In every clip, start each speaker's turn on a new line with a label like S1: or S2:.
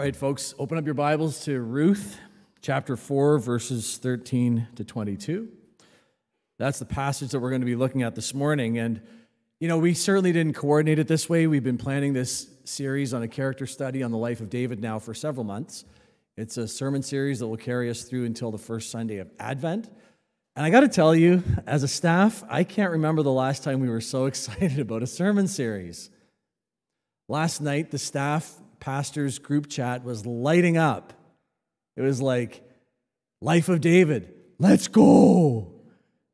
S1: All right, folks, open up your Bibles to Ruth chapter 4, verses 13 to 22. That's the passage that we're going to be looking at this morning. And, you know, we certainly didn't coordinate it this way. We've been planning this series on a character study on the life of David now for several months. It's a sermon series that will carry us through until the first Sunday of Advent. And I got to tell you, as a staff, I can't remember the last time we were so excited about a sermon series. Last night, the staff pastors group chat was lighting up. It was like, Life of David, let's go,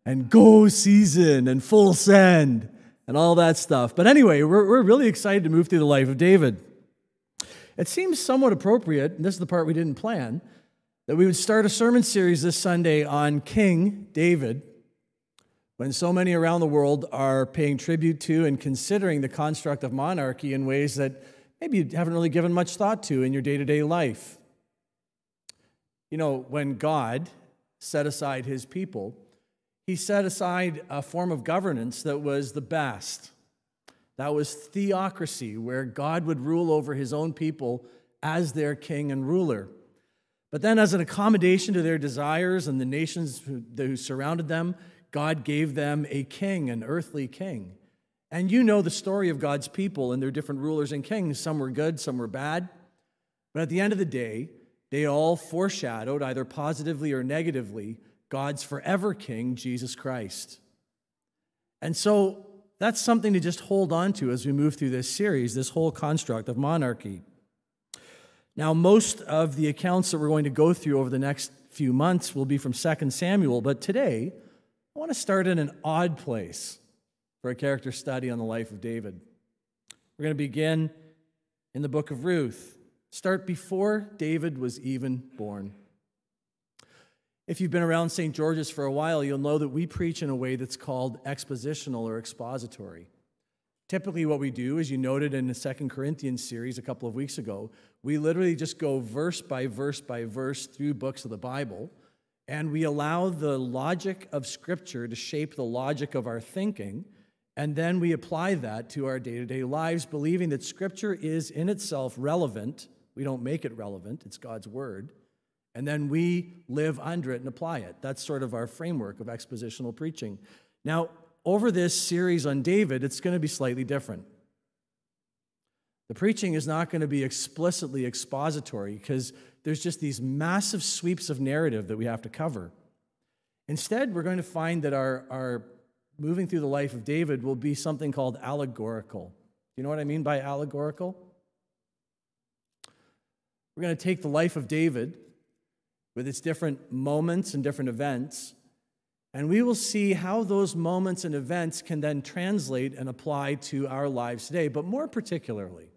S1: and go season, and full send, and all that stuff. But anyway, we're, we're really excited to move through the life of David. It seems somewhat appropriate, and this is the part we didn't plan, that we would start a sermon series this Sunday on King David when so many around the world are paying tribute to and considering the construct of monarchy in ways that maybe you haven't really given much thought to in your day to day life. You know, when God set aside his people, he set aside a form of governance that was the best. That was theocracy, where God would rule over his own people as their king and ruler. But then, as an accommodation to their desires and the nations who, who surrounded them, God gave them a king, an earthly king. And you know the story of God's people and their different rulers and kings. Some were good, some were bad. But at the end of the day, they all foreshadowed, either positively or negatively, God's forever king, Jesus Christ. And so that's something to just hold on to as we move through this series, this whole construct of monarchy. Now, most of the accounts that we're going to go through over the next few months will be from 2 Samuel, but today I want to start in an odd place for a character study on the life of David. We're going to begin in the book of Ruth. Start before David was even born. If you've been around St. George's for a while, you'll know that we preach in a way that's called expositional or expository. Typically, what we do, as you noted in the Second Corinthians series a couple of weeks ago, we literally just go verse by verse by verse through books of the Bible, and we allow the logic of Scripture to shape the logic of our thinking and then we apply that to our day to day lives, believing that Scripture is in itself relevant. We don't make it relevant, it's God's Word. And then we live under it and apply it. That's sort of our framework of expositional preaching. Now, over this series on David, it's going to be slightly different. The preaching is not going to be explicitly expository because there's just these massive sweeps of narrative that we have to cover. Instead, we're going to find that our, our moving through the life of David will be something called allegorical. Do You know what I mean by allegorical? We're going to take the life of David with its different moments and different events, and we will see how those moments and events can then translate and apply to our lives today. But more particularly,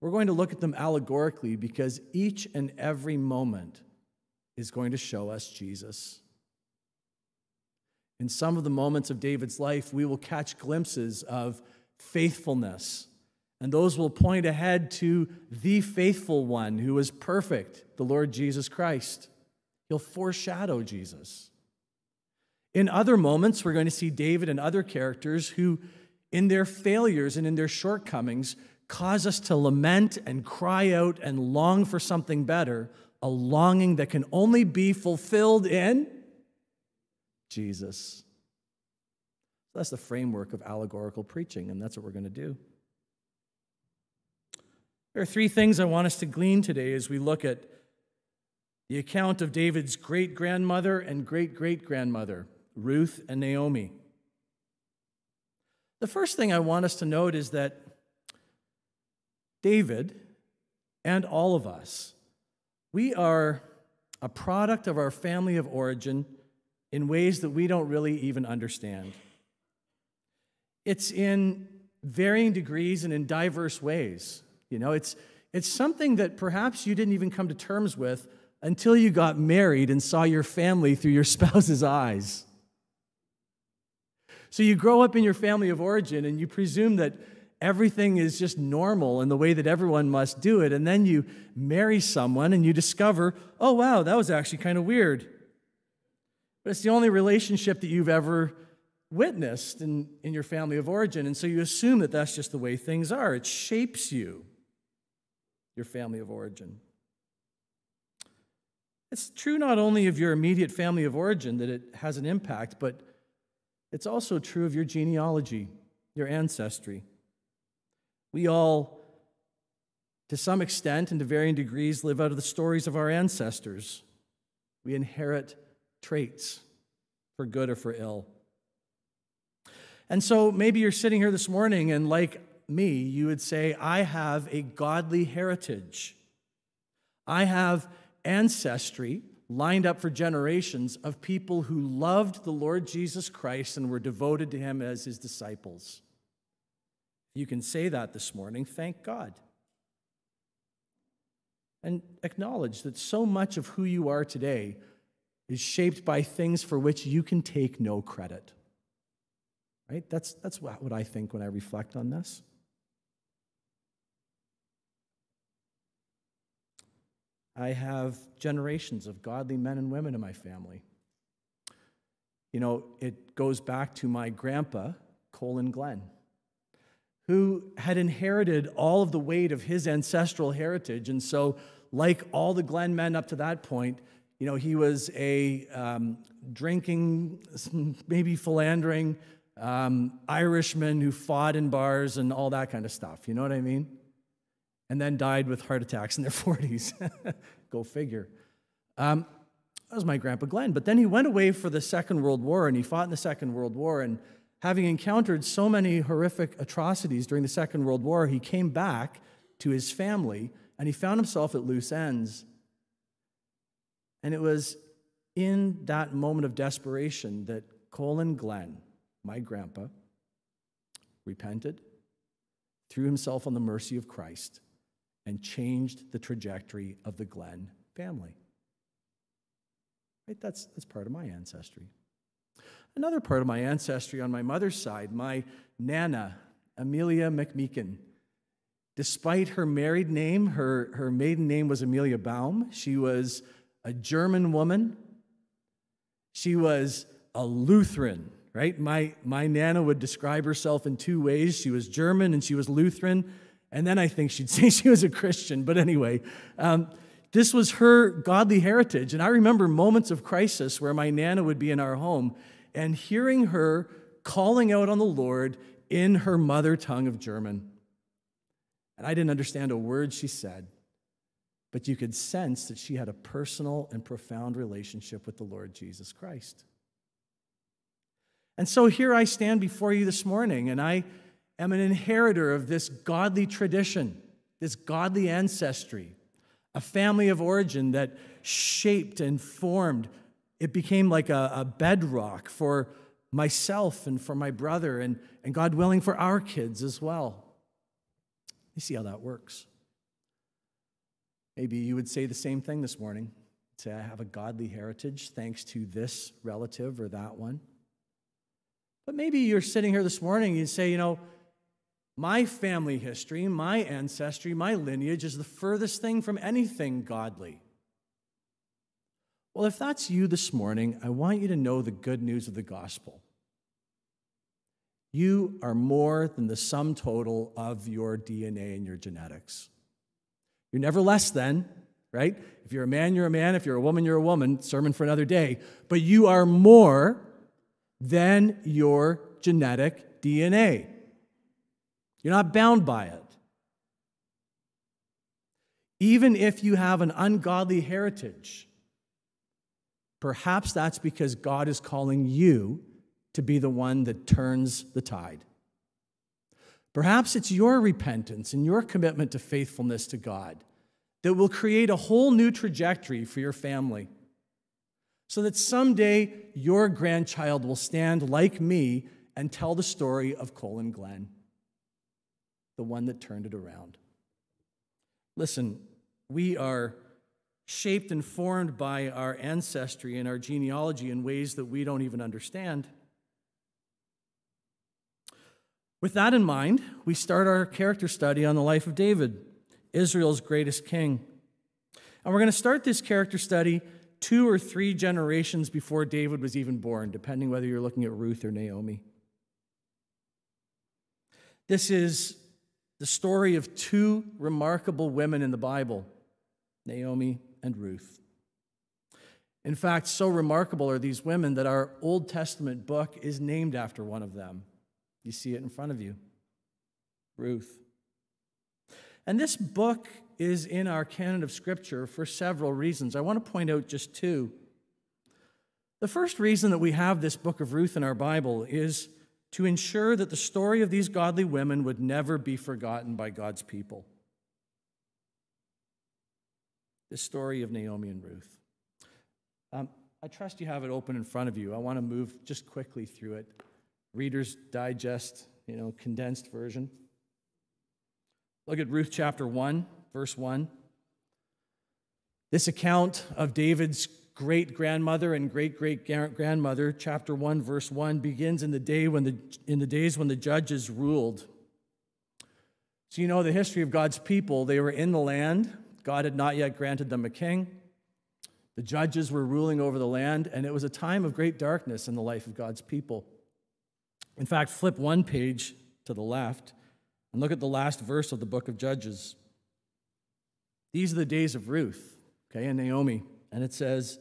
S1: we're going to look at them allegorically because each and every moment is going to show us Jesus. In some of the moments of David's life, we will catch glimpses of faithfulness. And those will point ahead to the faithful one who is perfect, the Lord Jesus Christ. He'll foreshadow Jesus. In other moments, we're going to see David and other characters who, in their failures and in their shortcomings, cause us to lament and cry out and long for something better, a longing that can only be fulfilled in Jesus. So that's the framework of allegorical preaching, and that's what we're going to do. There are three things I want us to glean today as we look at the account of David's great grandmother and great great grandmother, Ruth and Naomi. The first thing I want us to note is that David and all of us, we are a product of our family of origin in ways that we don't really even understand. It's in varying degrees and in diverse ways. You know, it's, it's something that perhaps you didn't even come to terms with until you got married and saw your family through your spouse's eyes. So you grow up in your family of origin and you presume that everything is just normal and the way that everyone must do it. And then you marry someone and you discover, oh, wow, that was actually kind of weird. But it's the only relationship that you've ever witnessed in, in your family of origin. And so you assume that that's just the way things are. It shapes you. your family of origin. It's true not only of your immediate family of origin that it has an impact, but it's also true of your genealogy, your ancestry. We all, to some extent and to varying degrees, live out of the stories of our ancestors. We inherit traits, for good or for ill. And so maybe you're sitting here this morning and, like me, you would say, I have a godly heritage. I have ancestry lined up for generations of people who loved the Lord Jesus Christ and were devoted to him as his disciples. You can say that this morning. Thank God. And acknowledge that so much of who you are today is shaped by things for which you can take no credit. Right? That's, that's what I think when I reflect on this. I have generations of godly men and women in my family. You know, it goes back to my grandpa, Colin Glenn, who had inherited all of the weight of his ancestral heritage. And so, like all the Glenn men up to that point, you know, he was a um, drinking, maybe philandering um, Irishman who fought in bars and all that kind of stuff. You know what I mean? and then died with heart attacks in their 40s. Go figure. Um, that was my grandpa Glenn. But then he went away for the Second World War and he fought in the Second World War. And having encountered so many horrific atrocities during the Second World War, he came back to his family and he found himself at loose ends. And it was in that moment of desperation that Colin Glenn, my grandpa, repented, threw himself on the mercy of Christ, and changed the trajectory of the Glenn family. Right? That's, that's part of my ancestry. Another part of my ancestry on my mother's side, my Nana, Amelia McMeekin. Despite her married name, her, her maiden name was Amelia Baum. She was a German woman. She was a Lutheran, right? My, my Nana would describe herself in two ways. She was German and she was Lutheran. And then I think she'd say she was a Christian. But anyway, um, this was her godly heritage. And I remember moments of crisis where my Nana would be in our home and hearing her calling out on the Lord in her mother tongue of German. And I didn't understand a word she said, but you could sense that she had a personal and profound relationship with the Lord Jesus Christ. And so here I stand before you this morning, and I am an inheritor of this godly tradition, this godly ancestry, a family of origin that shaped and formed. It became like a, a bedrock for myself and for my brother, and, and God willing, for our kids as well. You see how that works. Maybe you would say the same thing this morning. Say, I have a godly heritage thanks to this relative or that one. But maybe you're sitting here this morning and you say, you know, my family history, my ancestry, my lineage is the furthest thing from anything godly. Well, if that's you this morning, I want you to know the good news of the gospel. You are more than the sum total of your DNA and your genetics. You're never less than, right? If you're a man, you're a man. If you're a woman, you're a woman. Sermon for another day. But you are more than your genetic DNA. You're not bound by it. Even if you have an ungodly heritage, perhaps that's because God is calling you to be the one that turns the tide. Perhaps it's your repentance and your commitment to faithfulness to God that will create a whole new trajectory for your family so that someday your grandchild will stand like me and tell the story of Colin Glenn the one that turned it around. Listen, we are shaped and formed by our ancestry and our genealogy in ways that we don't even understand. With that in mind, we start our character study on the life of David, Israel's greatest king. And we're going to start this character study two or three generations before David was even born, depending whether you're looking at Ruth or Naomi. This is the story of two remarkable women in the Bible, Naomi and Ruth. In fact, so remarkable are these women that our Old Testament book is named after one of them. You see it in front of you Ruth. And this book is in our canon of Scripture for several reasons. I want to point out just two. The first reason that we have this book of Ruth in our Bible is to ensure that the story of these godly women would never be forgotten by God's people. The story of Naomi and Ruth. Um, I trust you have it open in front of you. I want to move just quickly through it. Reader's Digest, you know, condensed version. Look at Ruth chapter 1, verse 1. This account of David's great grandmother and great great grandmother, chapter 1, verse 1, begins in the, day when the, in the days when the judges ruled. So, you know the history of God's people. They were in the land, God had not yet granted them a king. The judges were ruling over the land, and it was a time of great darkness in the life of God's people. In fact, flip one page to the left and look at the last verse of the book of Judges. These are the days of Ruth, okay, and Naomi. And it says,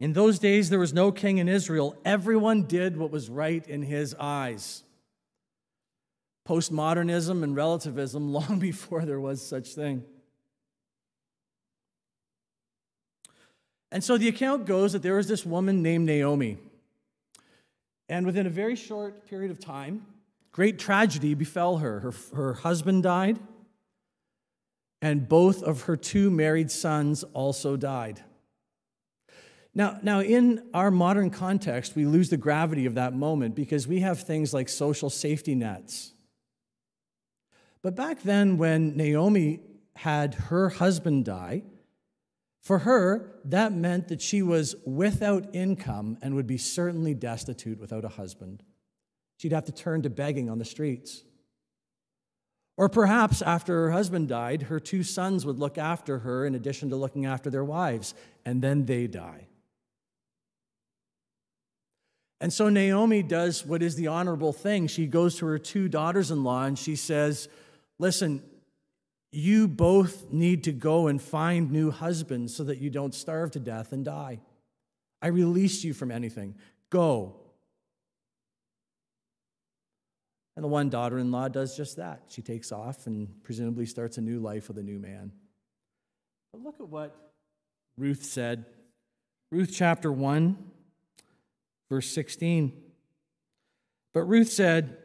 S1: In those days there was no king in Israel. Everyone did what was right in his eyes. Postmodernism and relativism long before there was such thing. And so the account goes that there was this woman named Naomi. And within a very short period of time, great tragedy befell her. Her, her husband died, and both of her two married sons also died. Now, now, in our modern context, we lose the gravity of that moment because we have things like social safety nets. But back then, when Naomi had her husband die, for her, that meant that she was without income and would be certainly destitute without a husband. She'd have to turn to begging on the streets. Or perhaps after her husband died, her two sons would look after her in addition to looking after their wives, and then they die. And so Naomi does what is the honorable thing. She goes to her two daughters in law and she says, Listen, you both need to go and find new husbands so that you don't starve to death and die. I release you from anything. Go. And the one daughter in law does just that. She takes off and presumably starts a new life with a new man. But look at what Ruth said. Ruth chapter 1, verse 16. But Ruth said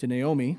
S1: to Naomi,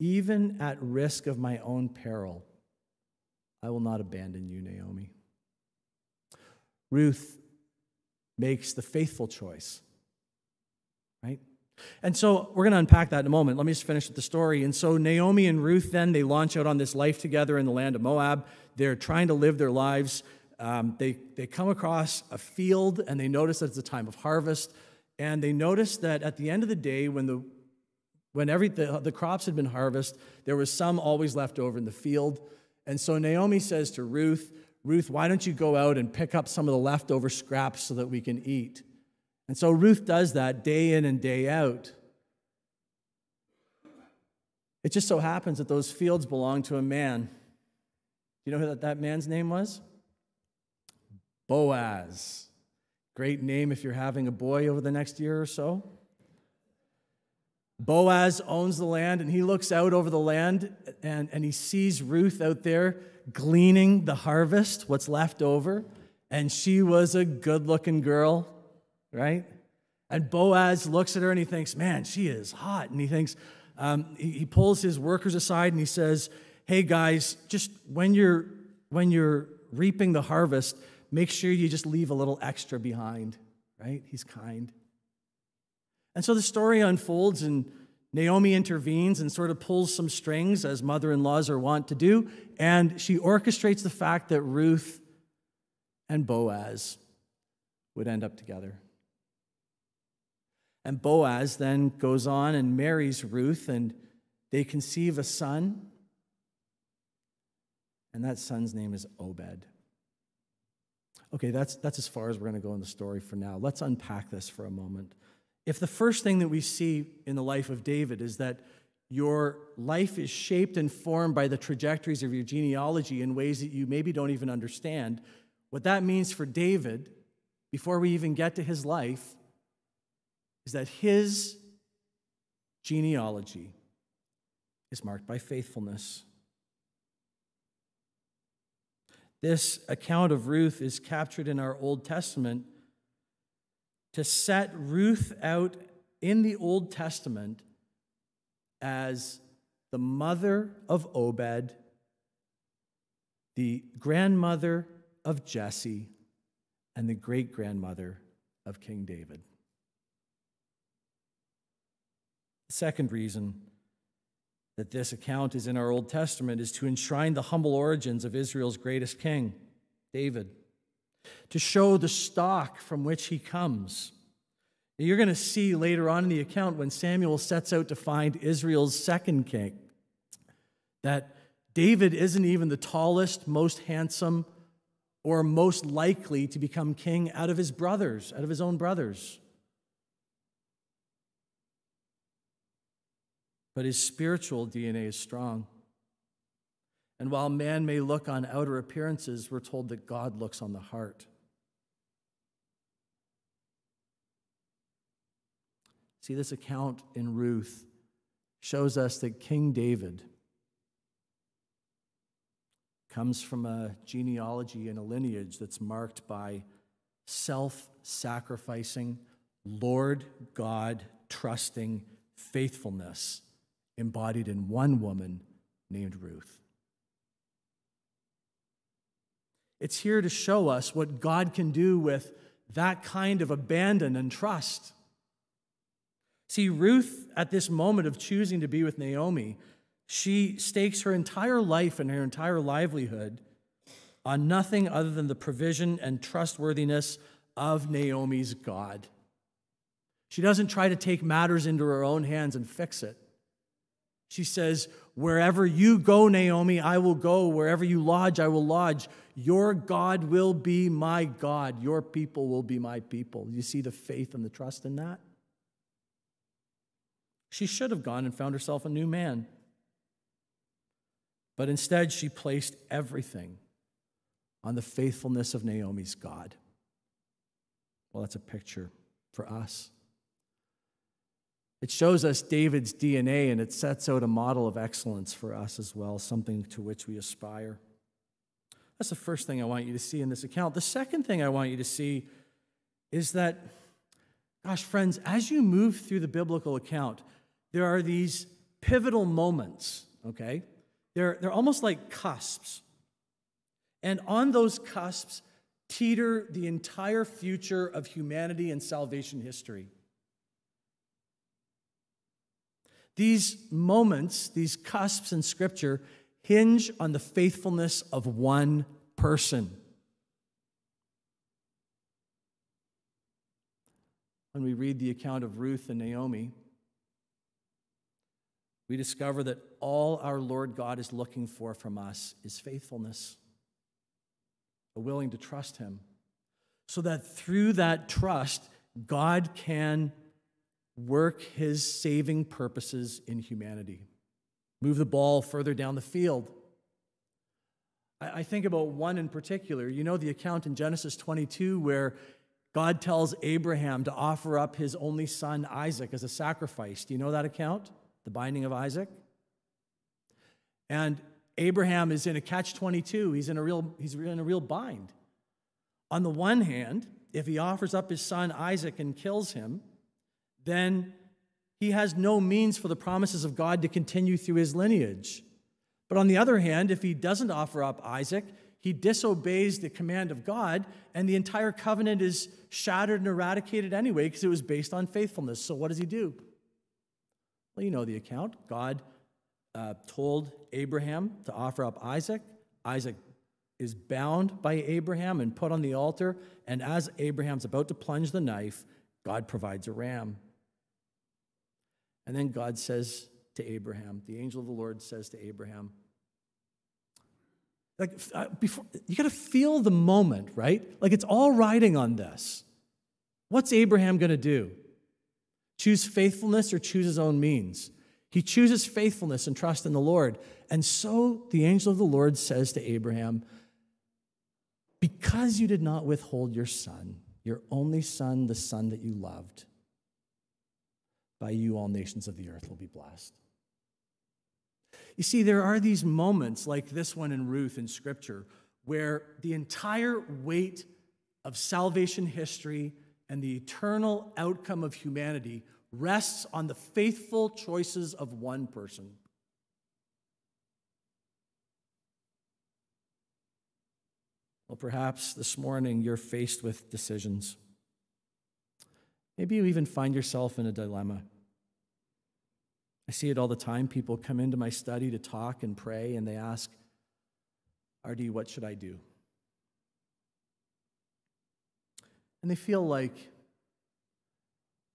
S1: Even at risk of my own peril, I will not abandon you, Naomi. Ruth makes the faithful choice, right? And so we're going to unpack that in a moment. Let me just finish with the story. And so Naomi and Ruth then they launch out on this life together in the land of Moab. They're trying to live their lives. Um, they, they come across a field and they notice that it's a time of harvest. And they notice that at the end of the day, when the when every, the, the crops had been harvested, there was some always left over in the field. And so Naomi says to Ruth, Ruth, why don't you go out and pick up some of the leftover scraps so that we can eat? And so Ruth does that day in and day out. It just so happens that those fields belong to a man. Do you know who that, that man's name was? Boaz. Great name if you're having a boy over the next year or so. Boaz owns the land and he looks out over the land and, and he sees Ruth out there gleaning the harvest, what's left over. And she was a good looking girl, right? And Boaz looks at her and he thinks, man, she is hot. And he thinks, um, he, he pulls his workers aside and he says, hey guys, just when you're, when you're reaping the harvest, make sure you just leave a little extra behind, right? He's kind. And so the story unfolds, and Naomi intervenes and sort of pulls some strings, as mother in laws are wont to do, and she orchestrates the fact that Ruth and Boaz would end up together. And Boaz then goes on and marries Ruth, and they conceive a son. And that son's name is Obed. Okay, that's, that's as far as we're going to go in the story for now. Let's unpack this for a moment. If the first thing that we see in the life of David is that your life is shaped and formed by the trajectories of your genealogy in ways that you maybe don't even understand, what that means for David, before we even get to his life, is that his genealogy is marked by faithfulness. This account of Ruth is captured in our Old Testament to set Ruth out in the Old Testament as the mother of Obed, the grandmother of Jesse, and the great grandmother of King David. The second reason that this account is in our Old Testament is to enshrine the humble origins of Israel's greatest king, David, to show the stock from which he comes. You're going to see later on in the account when Samuel sets out to find Israel's second king that David isn't even the tallest, most handsome, or most likely to become king out of his brothers, out of his own brothers. but his spiritual DNA is strong. And while man may look on outer appearances, we're told that God looks on the heart. See, this account in Ruth shows us that King David comes from a genealogy and a lineage that's marked by self sacrificing, Lord God trusting faithfulness embodied in one woman named Ruth. It's here to show us what God can do with that kind of abandon and trust. See, Ruth, at this moment of choosing to be with Naomi, she stakes her entire life and her entire livelihood on nothing other than the provision and trustworthiness of Naomi's God. She doesn't try to take matters into her own hands and fix it. She says, Wherever you go, Naomi, I will go. Wherever you lodge, I will lodge. Your God will be my God. Your people will be my people. You see the faith and the trust in that? She should have gone and found herself a new man. But instead, she placed everything on the faithfulness of Naomi's God. Well, that's a picture for us. It shows us David's DNA and it sets out a model of excellence for us as well, something to which we aspire. That's the first thing I want you to see in this account. The second thing I want you to see is that, gosh, friends, as you move through the biblical account, there are these pivotal moments, okay? They're, they're almost like cusps. And on those cusps teeter the entire future of humanity and salvation history. These moments, these cusps in Scripture, hinge on the faithfulness of one person. When we read the account of Ruth and Naomi, we discover that all our Lord God is looking for from us is faithfulness, a willing to trust Him, so that through that trust, God can work his saving purposes in humanity. Move the ball further down the field. I, think about one in particular. You know the account in Genesis 22 where God tells Abraham to offer up his only son Isaac as a sacrifice. Do you know that account? The binding of Isaac? And Abraham is in a catch 22. He's in a real he's in a real bind. On the one hand, if he offers up his son Isaac and kills him, then he has no means for the promises of God to continue through his lineage. But on the other hand, if he doesn't offer up Isaac, he disobeys the command of God, and the entire covenant is shattered and eradicated anyway because it was based on faithfulness. So, what does he do? Well, you know the account. God uh, told Abraham to offer up Isaac. Isaac is bound by Abraham and put on the altar. And as Abraham's about to plunge the knife, God provides a ram. And then God says to Abraham, the angel of the Lord says to Abraham, like uh, before you got to feel the moment right? Like it's all riding on this. What's abraham going to do? Choose faithfulness or choose his own means? He chooses faithfulness and trust in the lord. And so the angel of the lord says to abraham because you did not withhold your son your only son the son that you loved by you all nations of the earth will be blessed you see, there are these moments like this one in Ruth in Scripture where the entire weight of salvation history and the eternal outcome of humanity rests on the faithful choices of one person. Well, perhaps this morning you're faced with decisions. Maybe you even find yourself in a dilemma. I see it all the time. People come into my study to talk and pray, and they ask, RD, what should I do? And they feel like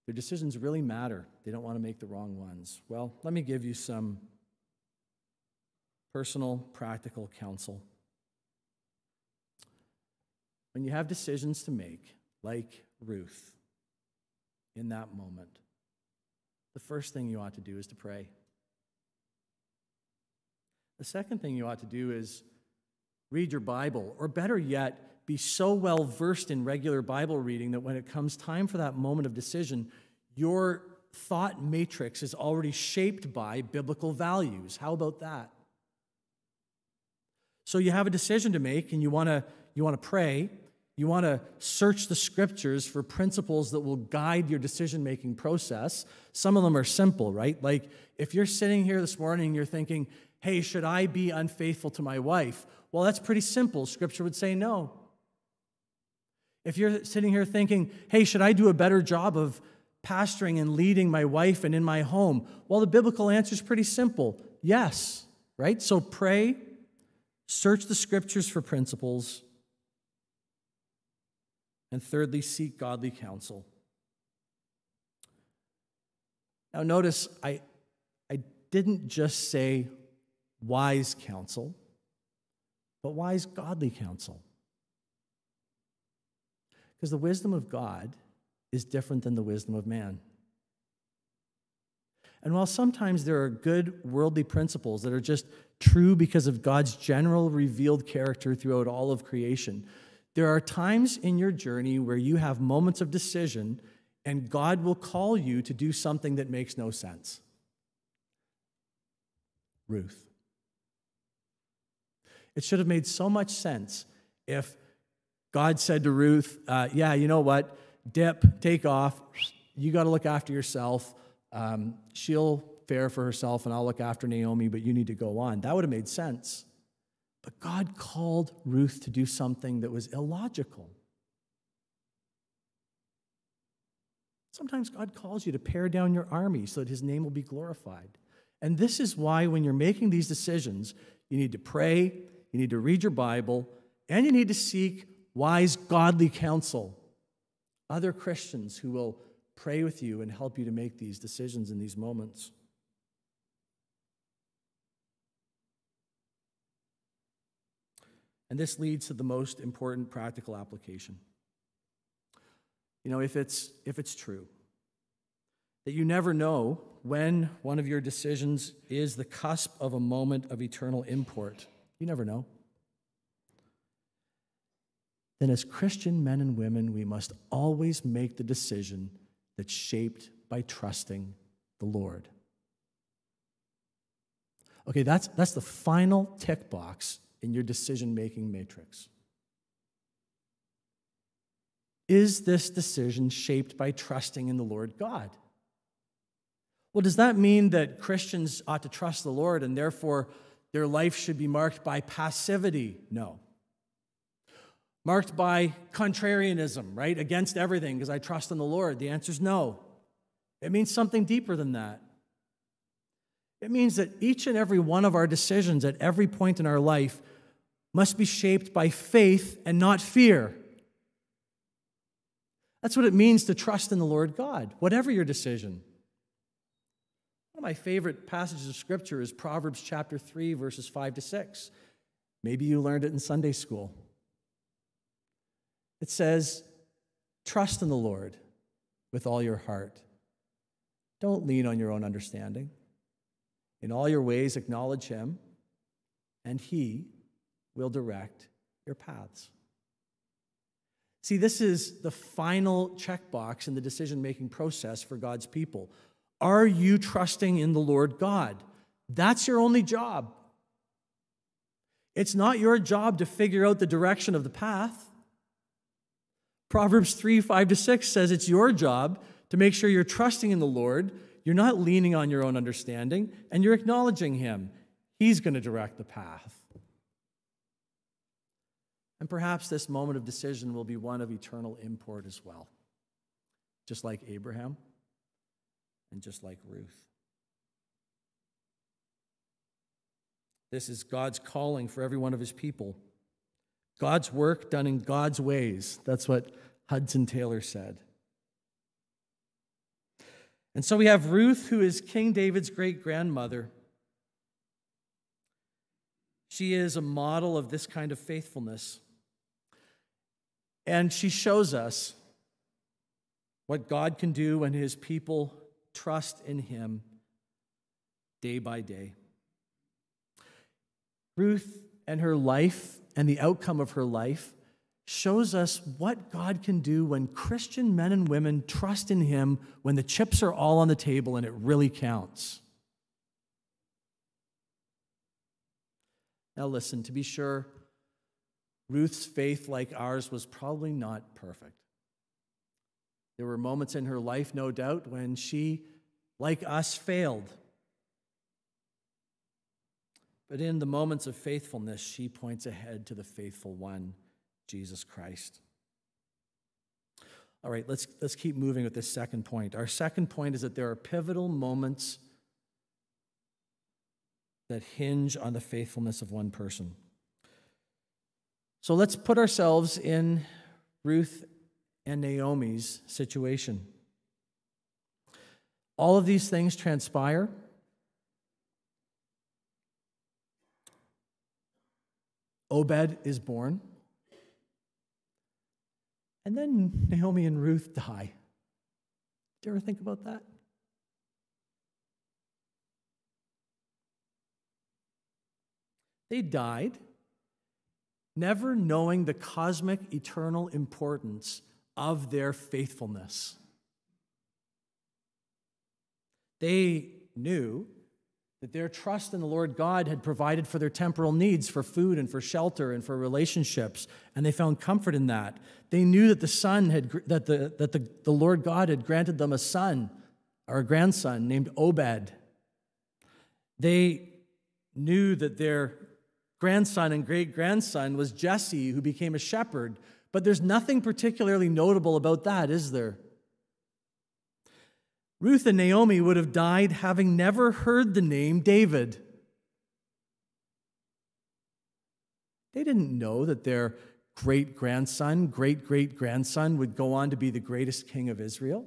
S1: their decisions really matter. They don't want to make the wrong ones. Well, let me give you some personal, practical counsel. When you have decisions to make, like Ruth, in that moment, the first thing you ought to do is to pray. The second thing you ought to do is read your Bible, or better yet, be so well versed in regular Bible reading that when it comes time for that moment of decision, your thought matrix is already shaped by biblical values. How about that? So you have a decision to make and you want to you want to pray you want to search the scriptures for principles that will guide your decision making process. Some of them are simple, right? Like if you're sitting here this morning and you're thinking, hey, should I be unfaithful to my wife? Well, that's pretty simple. Scripture would say no. If you're sitting here thinking, hey, should I do a better job of pastoring and leading my wife and in my home? Well, the biblical answer is pretty simple yes, right? So pray, search the scriptures for principles and thirdly, seek godly counsel. Now, notice I, I didn't just say wise counsel, but wise godly counsel. Because the wisdom of God is different than the wisdom of man. And while sometimes there are good worldly principles that are just true because of God's general revealed character throughout all of creation, there are times in your journey where you have moments of decision, and God will call you to do something that makes no sense. Ruth. It should have made so much sense if God said to Ruth, uh, Yeah, you know what? Dip, take off. You got to look after yourself. Um, she'll fare for herself, and I'll look after Naomi, but you need to go on. That would have made sense. But God called Ruth to do something that was illogical. Sometimes God calls you to pare down your army so that his name will be glorified. And this is why, when you're making these decisions, you need to pray, you need to read your Bible, and you need to seek wise, godly counsel. Other Christians who will pray with you and help you to make these decisions in these moments. And this leads to the most important practical application. You know, if it's, if it's true that you never know when one of your decisions is the cusp of a moment of eternal import, you never know. Then, as Christian men and women, we must always make the decision that's shaped by trusting the Lord. Okay, that's, that's the final tick box in your decision making matrix? Is this decision shaped by trusting in the Lord God? Well, does that mean that Christians ought to trust the Lord and therefore their life should be marked by passivity? No. Marked by contrarianism, right? Against everything because I trust in the Lord? The answer is no. It means something deeper than that. It means that each and every one of our decisions at every point in our life must be shaped by faith and not fear. That's what it means to trust in the Lord God, whatever your decision. One of my favorite passages of scripture is Proverbs chapter 3, verses 5 to 6. Maybe you learned it in Sunday school. It says, Trust in the Lord with all your heart. Don't lean on your own understanding. In all your ways, acknowledge him, and he will direct your paths. See, this is the final checkbox in the decision making process for God's people. Are you trusting in the Lord God? That's your only job. It's not your job to figure out the direction of the path. Proverbs 3 5 to 6 says it's your job to make sure you're trusting in the Lord, you're not leaning on your own understanding, and you're acknowledging Him. He's going to direct the path. And perhaps this moment of decision will be one of eternal import as well, just like Abraham and just like Ruth. This is God's calling for every one of his people. God's work done in God's ways. That's what Hudson Taylor said. And so we have Ruth, who is King David's great grandmother. She is a model of this kind of faithfulness. And she shows us what God can do when his people trust in him day by day. Ruth and her life and the outcome of her life shows us what God can do when Christian men and women trust in Him when the chips are all on the table and it really counts. Now, listen, to be sure, Ruth's faith, like ours, was probably not perfect. There were moments in her life, no doubt, when she, like us, failed. But in the moments of faithfulness, she points ahead to the faithful one, Jesus Christ. All right, let's, let's keep moving with this second point. Our second point is that there are pivotal moments that hinge on the faithfulness of one person. So let's put ourselves in Ruth and Naomi's situation. All of these things transpire. Obed is born. And then Naomi and Ruth die. Do you ever think about that? They died, never knowing the cosmic, eternal importance of their faithfulness. They knew that their trust in the Lord God had provided for their temporal needs, for food and for shelter and for relationships, and they found comfort in that. They knew that the son had that the that the, the Lord God had granted them a son or a grandson named Obed. They knew that their grandson and great grandson was Jesse, who became a shepherd. But there's nothing particularly notable about that, is there? Ruth and Naomi would have died having never heard the name David. They didn't know that their great grandson, great great grandson, would go on to be the greatest king of Israel.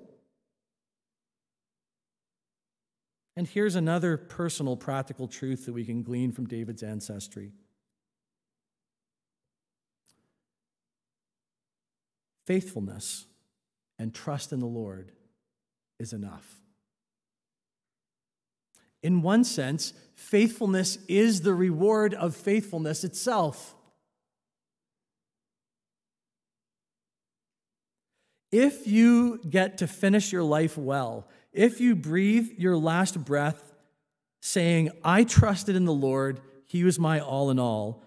S1: And here's another personal, practical truth that we can glean from David's ancestry faithfulness and trust in the Lord is enough. In one sense, faithfulness is the reward of faithfulness itself. If you get to finish your life well, if you breathe your last breath saying, I trusted in the Lord, He was my all in all,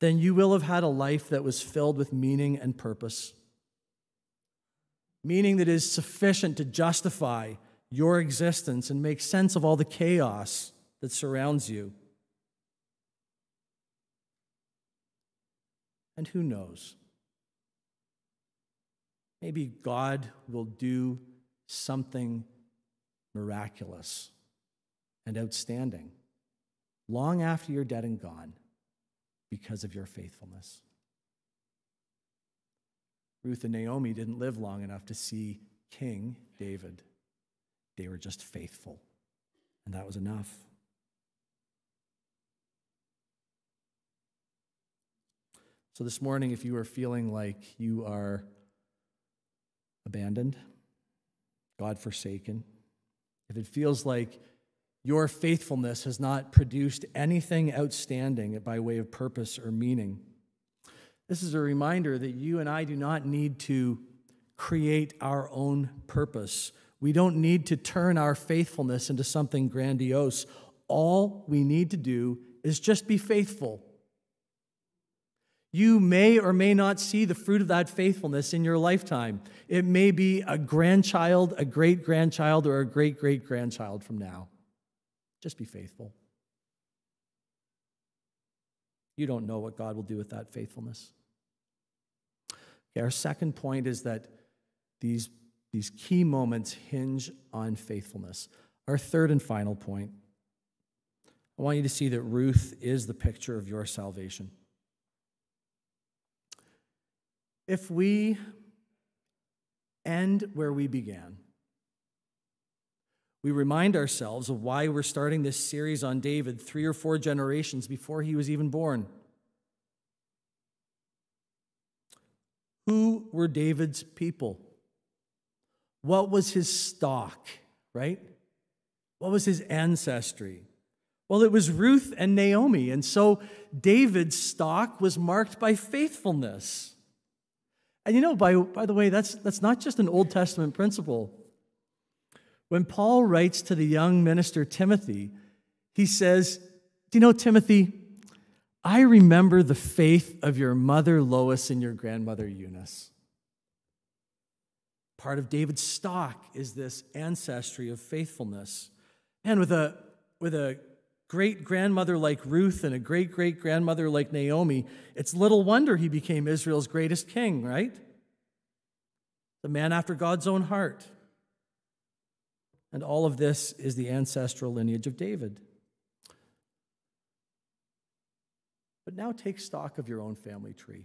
S1: then you will have had a life that was filled with meaning and purpose meaning that is sufficient to justify your existence and make sense of all the chaos that surrounds you. And who knows? Maybe God will do something miraculous and outstanding long after you're dead and gone because of your faithfulness. Ruth and Naomi didn't live long enough to see King David. They were just faithful, and that was enough. So, this morning, if you are feeling like you are abandoned, God forsaken, if it feels like your faithfulness has not produced anything outstanding by way of purpose or meaning, this is a reminder that you and I do not need to create our own purpose. We don't need to turn our faithfulness into something grandiose. All we need to do is just be faithful. You may or may not see the fruit of that faithfulness in your lifetime. It may be a grandchild, a great grandchild, or a great great grandchild from now. Just be faithful. You don't know what God will do with that faithfulness. Okay, our second point is that these, these key moments hinge on faithfulness. Our third and final point I want you to see that Ruth is the picture of your salvation. If we end where we began, we remind ourselves of why we're starting this series on David three or four generations before he was even born. Who were David's people? What was his stock, right? What was his ancestry? Well, it was Ruth and Naomi. And so David's stock was marked by faithfulness. And you know, by, by the way, that's, that's not just an Old Testament principle. When Paul writes to the young minister Timothy, he says, Do you know, Timothy, I remember the faith of your mother Lois and your grandmother Eunice. Part of David's stock is this ancestry of faithfulness. And with a, with a great grandmother like Ruth and a great great grandmother like Naomi, it's little wonder he became Israel's greatest king, right? The man after God's own heart. And all of this is the ancestral lineage of David. But now take stock of your own family tree.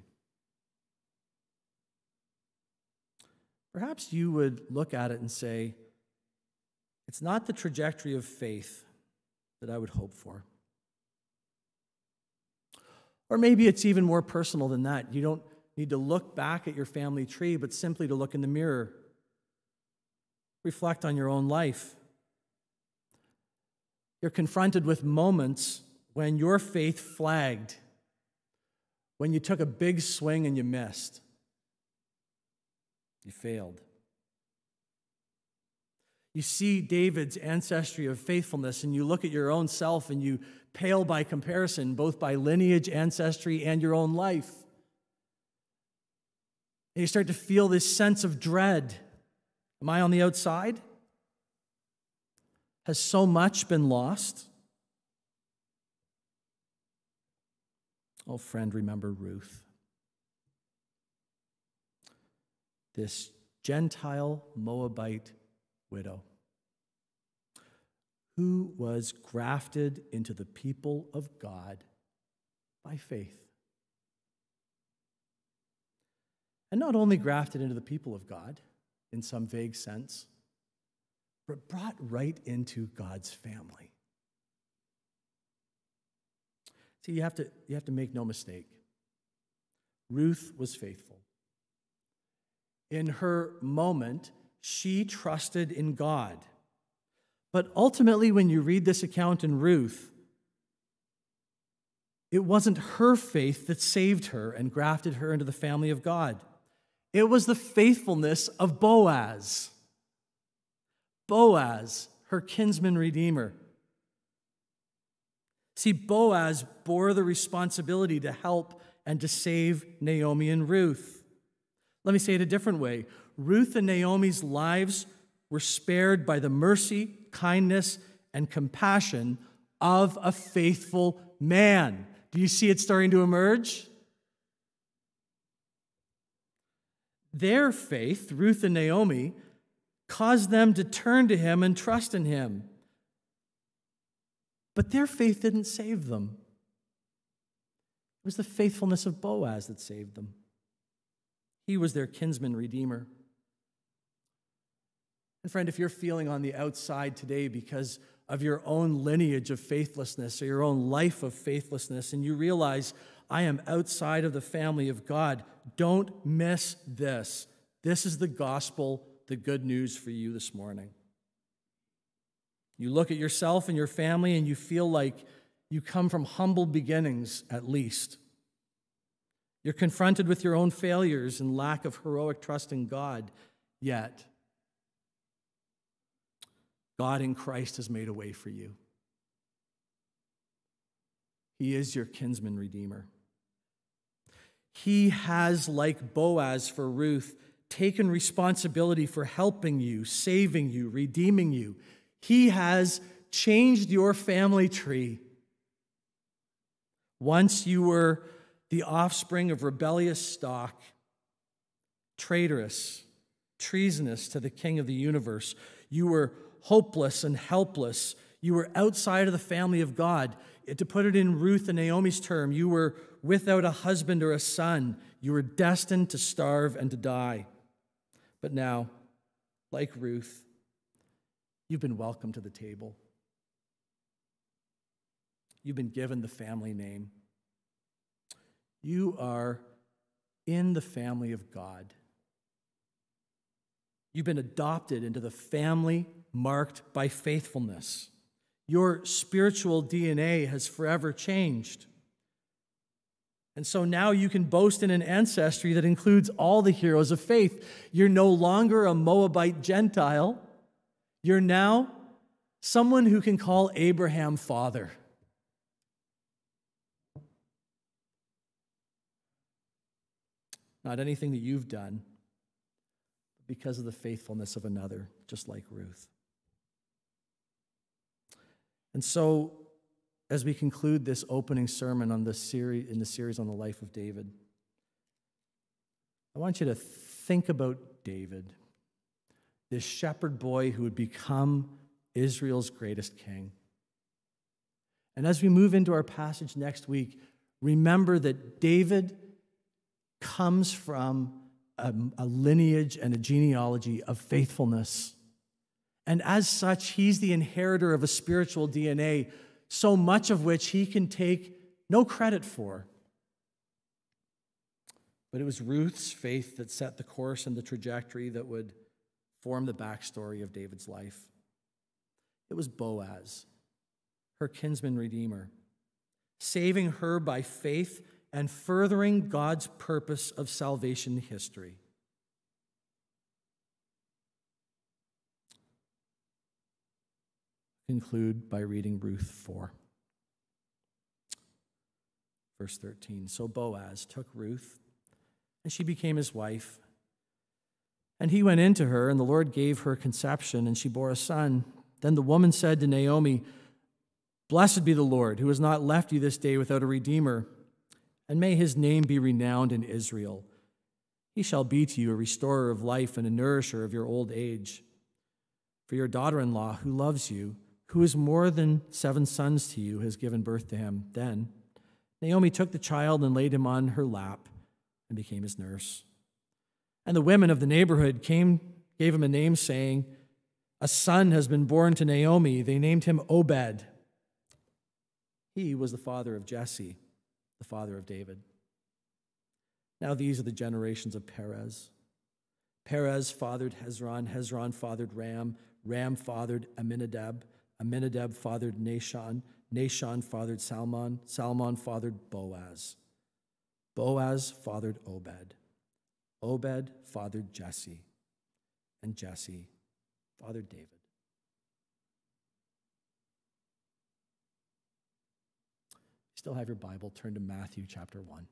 S1: Perhaps you would look at it and say, it's not the trajectory of faith that I would hope for. Or maybe it's even more personal than that. You don't need to look back at your family tree, but simply to look in the mirror. Reflect on your own life. You're confronted with moments when your faith flagged when you took a big swing and you missed, you failed. You see David's ancestry of faithfulness, and you look at your own self and you pale by comparison, both by lineage, ancestry, and your own life. And you start to feel this sense of dread. Am I on the outside? Has so much been lost? Oh, friend, remember Ruth. This Gentile Moabite widow who was grafted into the people of God by faith. And not only grafted into the people of God in some vague sense, but brought right into God's family. See, you have to, you have to make no mistake. Ruth was faithful. In her moment, she trusted in God. But ultimately, when you read this account in Ruth, it wasn't her faith that saved her and grafted her into the family of God. It was the faithfulness of Boaz. Boaz, her kinsman redeemer. See, Boaz bore the responsibility to help and to save Naomi and Ruth. Let me say it a different way Ruth and Naomi's lives were spared by the mercy, kindness, and compassion of a faithful man. Do you see it starting to emerge? Their faith, Ruth and Naomi, caused them to turn to him and trust in him. But their faith didn't save them. It was the faithfulness of Boaz that saved them. He was their kinsman redeemer. And friend, if you're feeling on the outside today because of your own lineage of faithlessness or your own life of faithlessness, and you realize, I am outside of the family of God, don't miss this. This is the gospel, the good news for you this morning. You look at yourself and your family and you feel like you come from humble beginnings, at least. You're confronted with your own failures and lack of heroic trust in God, yet God in Christ has made a way for you. He is your kinsman redeemer. He has, like Boaz for Ruth, taken responsibility for helping you, saving you, redeeming you. He has changed your family tree. Once you were the offspring of rebellious stock, traitorous, treasonous to the King of the universe. You were hopeless and helpless. You were outside of the family of God. To put it in Ruth and Naomi's term, you were without a husband or a son. You were destined to starve and to die. But now, like Ruth, you've been welcomed to the table. You've been given the family name. You are in the family of God. You've been adopted into the family marked by faithfulness. Your spiritual DNA has forever changed. And so now you can boast in an ancestry that includes all the heroes of faith. You're no longer a Moabite Gentile. You're now someone who can call Abraham father. Not anything that you've done, but because of the faithfulness of another, just like Ruth. And so, as we conclude this opening sermon on this series, in the series on the life of David, I want you to think about David, this shepherd boy who would become Israel's greatest king. And as we move into our passage next week, remember that David comes from a, a, lineage and a genealogy of faithfulness. And as such, he's the inheritor of a spiritual DNA, so much of which he can take no credit for. But it was Ruth's faith that set the course and the trajectory that would form the backstory of David's life. It was Boaz, her kinsman redeemer, saving her by faith and furthering God's purpose of salvation history. Conclude by reading Ruth 4. Verse 13. So Boaz took Ruth, and she became his wife. And he went into her, and the Lord gave her conception, and she bore a son. Then the woman said to Naomi, Blessed be the Lord, who has not left you this day without a redeemer and may his name be renowned in Israel. He shall be to you a restorer of life and a nourisher of your old age. For your daughter in law, who loves you, who is more than seven sons to you, has given birth to him. Then Naomi took the child and laid him on her lap and became his nurse. And the women of the neighborhood came, gave him a name, saying, A son has been born to Naomi. They named him Obed. He was the father of Jesse the father of David. Now these are the generations of Perez. Perez fathered Hezron, Hezron fathered Ram, Ram fathered Amminadab, Amminadab fathered Nahshon, Nahshon fathered Salmon, Salmon fathered Boaz. Boaz fathered Obed. Obed fathered Jesse, and Jesse fathered David. still have your Bible, turn to Matthew chapter 1.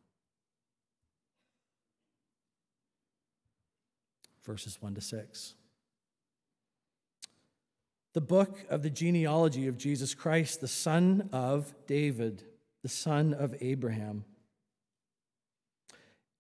S1: Verses 1 to 6. The book of the genealogy of Jesus Christ, the son of David, the son of Abraham.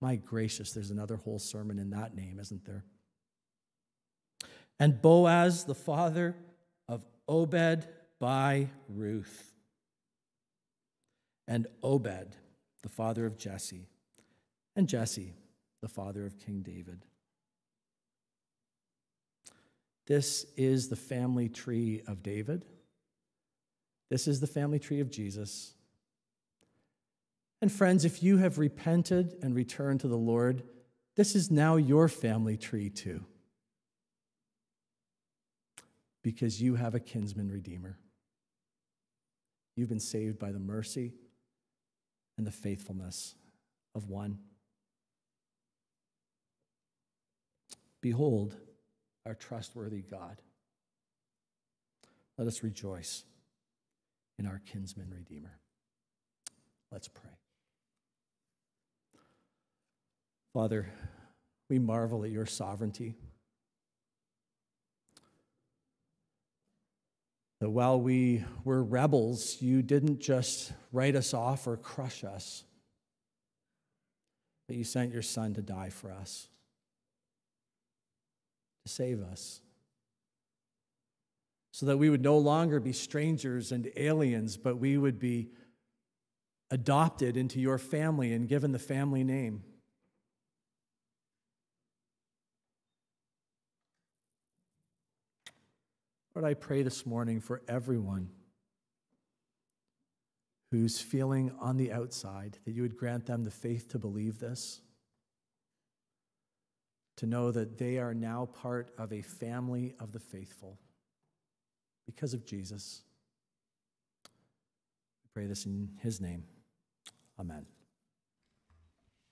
S1: My gracious, there's another whole sermon in that name, isn't there? And Boaz, the father of Obed by Ruth. And Obed, the father of Jesse. And Jesse, the father of King David. This is the family tree of David. This is the family tree of Jesus. And friends, if you have repented and returned to the Lord, this is now your family tree too. Because you have a kinsman redeemer. You've been saved by the mercy and the faithfulness of one. Behold our trustworthy God. Let us rejoice in our kinsman redeemer. Let's pray. Father, we marvel at your sovereignty. That while we were rebels, you didn't just write us off or crush us, but you sent your Son to die for us, to save us, so that we would no longer be strangers and aliens, but we would be adopted into your family and given the family name. Lord, I pray this morning for everyone who's feeling on the outside that you would grant them the faith to believe this, to know that they are now part of a family of the faithful because of Jesus. We pray this in his name. Amen.